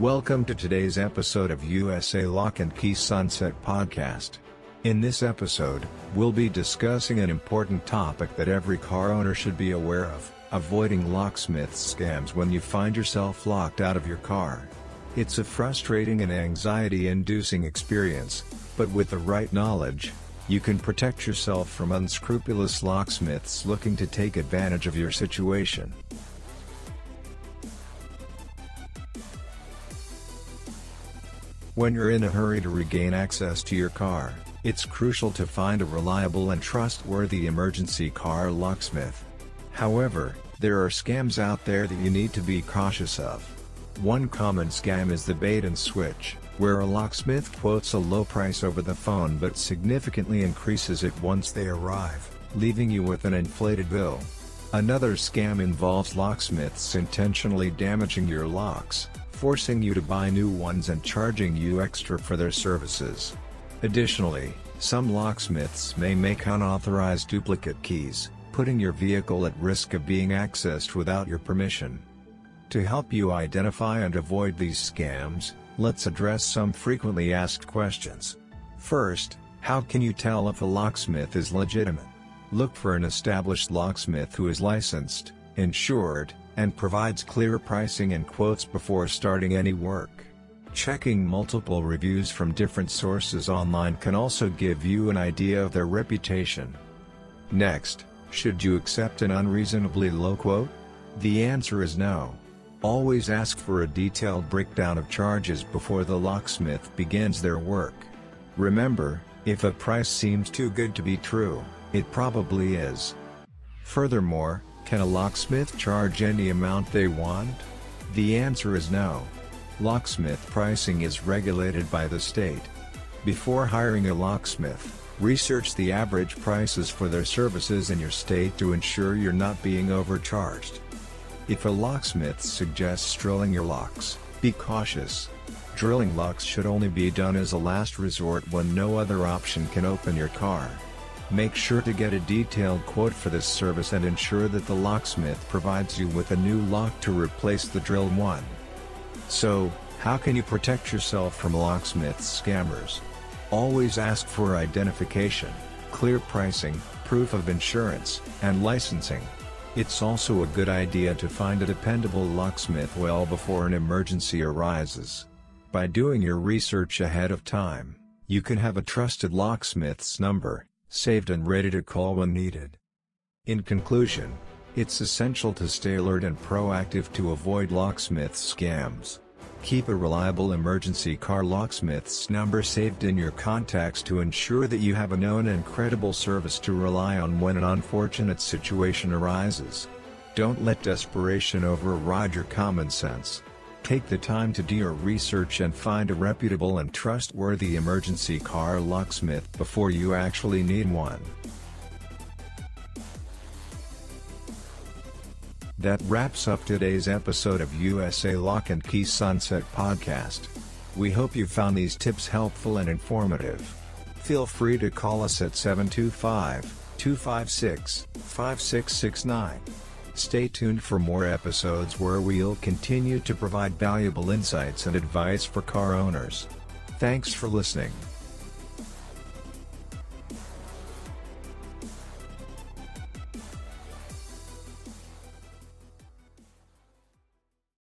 Welcome to today's episode of USA Lock and Key Sunset Podcast. In this episode, we'll be discussing an important topic that every car owner should be aware of avoiding locksmith scams when you find yourself locked out of your car. It's a frustrating and anxiety inducing experience, but with the right knowledge, you can protect yourself from unscrupulous locksmiths looking to take advantage of your situation. When you're in a hurry to regain access to your car, it's crucial to find a reliable and trustworthy emergency car locksmith. However, there are scams out there that you need to be cautious of. One common scam is the bait and switch, where a locksmith quotes a low price over the phone but significantly increases it once they arrive, leaving you with an inflated bill. Another scam involves locksmiths intentionally damaging your locks, forcing you to buy new ones and charging you extra for their services. Additionally, some locksmiths may make unauthorized duplicate keys, putting your vehicle at risk of being accessed without your permission. To help you identify and avoid these scams, let's address some frequently asked questions. First, how can you tell if a locksmith is legitimate? Look for an established locksmith who is licensed, insured, and provides clear pricing and quotes before starting any work. Checking multiple reviews from different sources online can also give you an idea of their reputation. Next, should you accept an unreasonably low quote? The answer is no. Always ask for a detailed breakdown of charges before the locksmith begins their work. Remember, if a price seems too good to be true, it probably is. Furthermore, can a locksmith charge any amount they want? The answer is no. Locksmith pricing is regulated by the state. Before hiring a locksmith, research the average prices for their services in your state to ensure you're not being overcharged. If a locksmith suggests drilling your locks, be cautious. Drilling locks should only be done as a last resort when no other option can open your car. Make sure to get a detailed quote for this service and ensure that the locksmith provides you with a new lock to replace the drilled one. So, how can you protect yourself from locksmith scammers? Always ask for identification, clear pricing, proof of insurance, and licensing. It's also a good idea to find a dependable locksmith well before an emergency arises. By doing your research ahead of time, you can have a trusted locksmith's number, saved and ready to call when needed. In conclusion, it's essential to stay alert and proactive to avoid locksmith scams. Keep a reliable emergency car locksmith's number saved in your contacts to ensure that you have a known and credible service to rely on when an unfortunate situation arises. Don't let desperation override your common sense. Take the time to do your research and find a reputable and trustworthy emergency car locksmith before you actually need one. That wraps up today's episode of USA Lock and Key Sunset Podcast. We hope you found these tips helpful and informative. Feel free to call us at 725 256 5669. Stay tuned for more episodes where we'll continue to provide valuable insights and advice for car owners. Thanks for listening.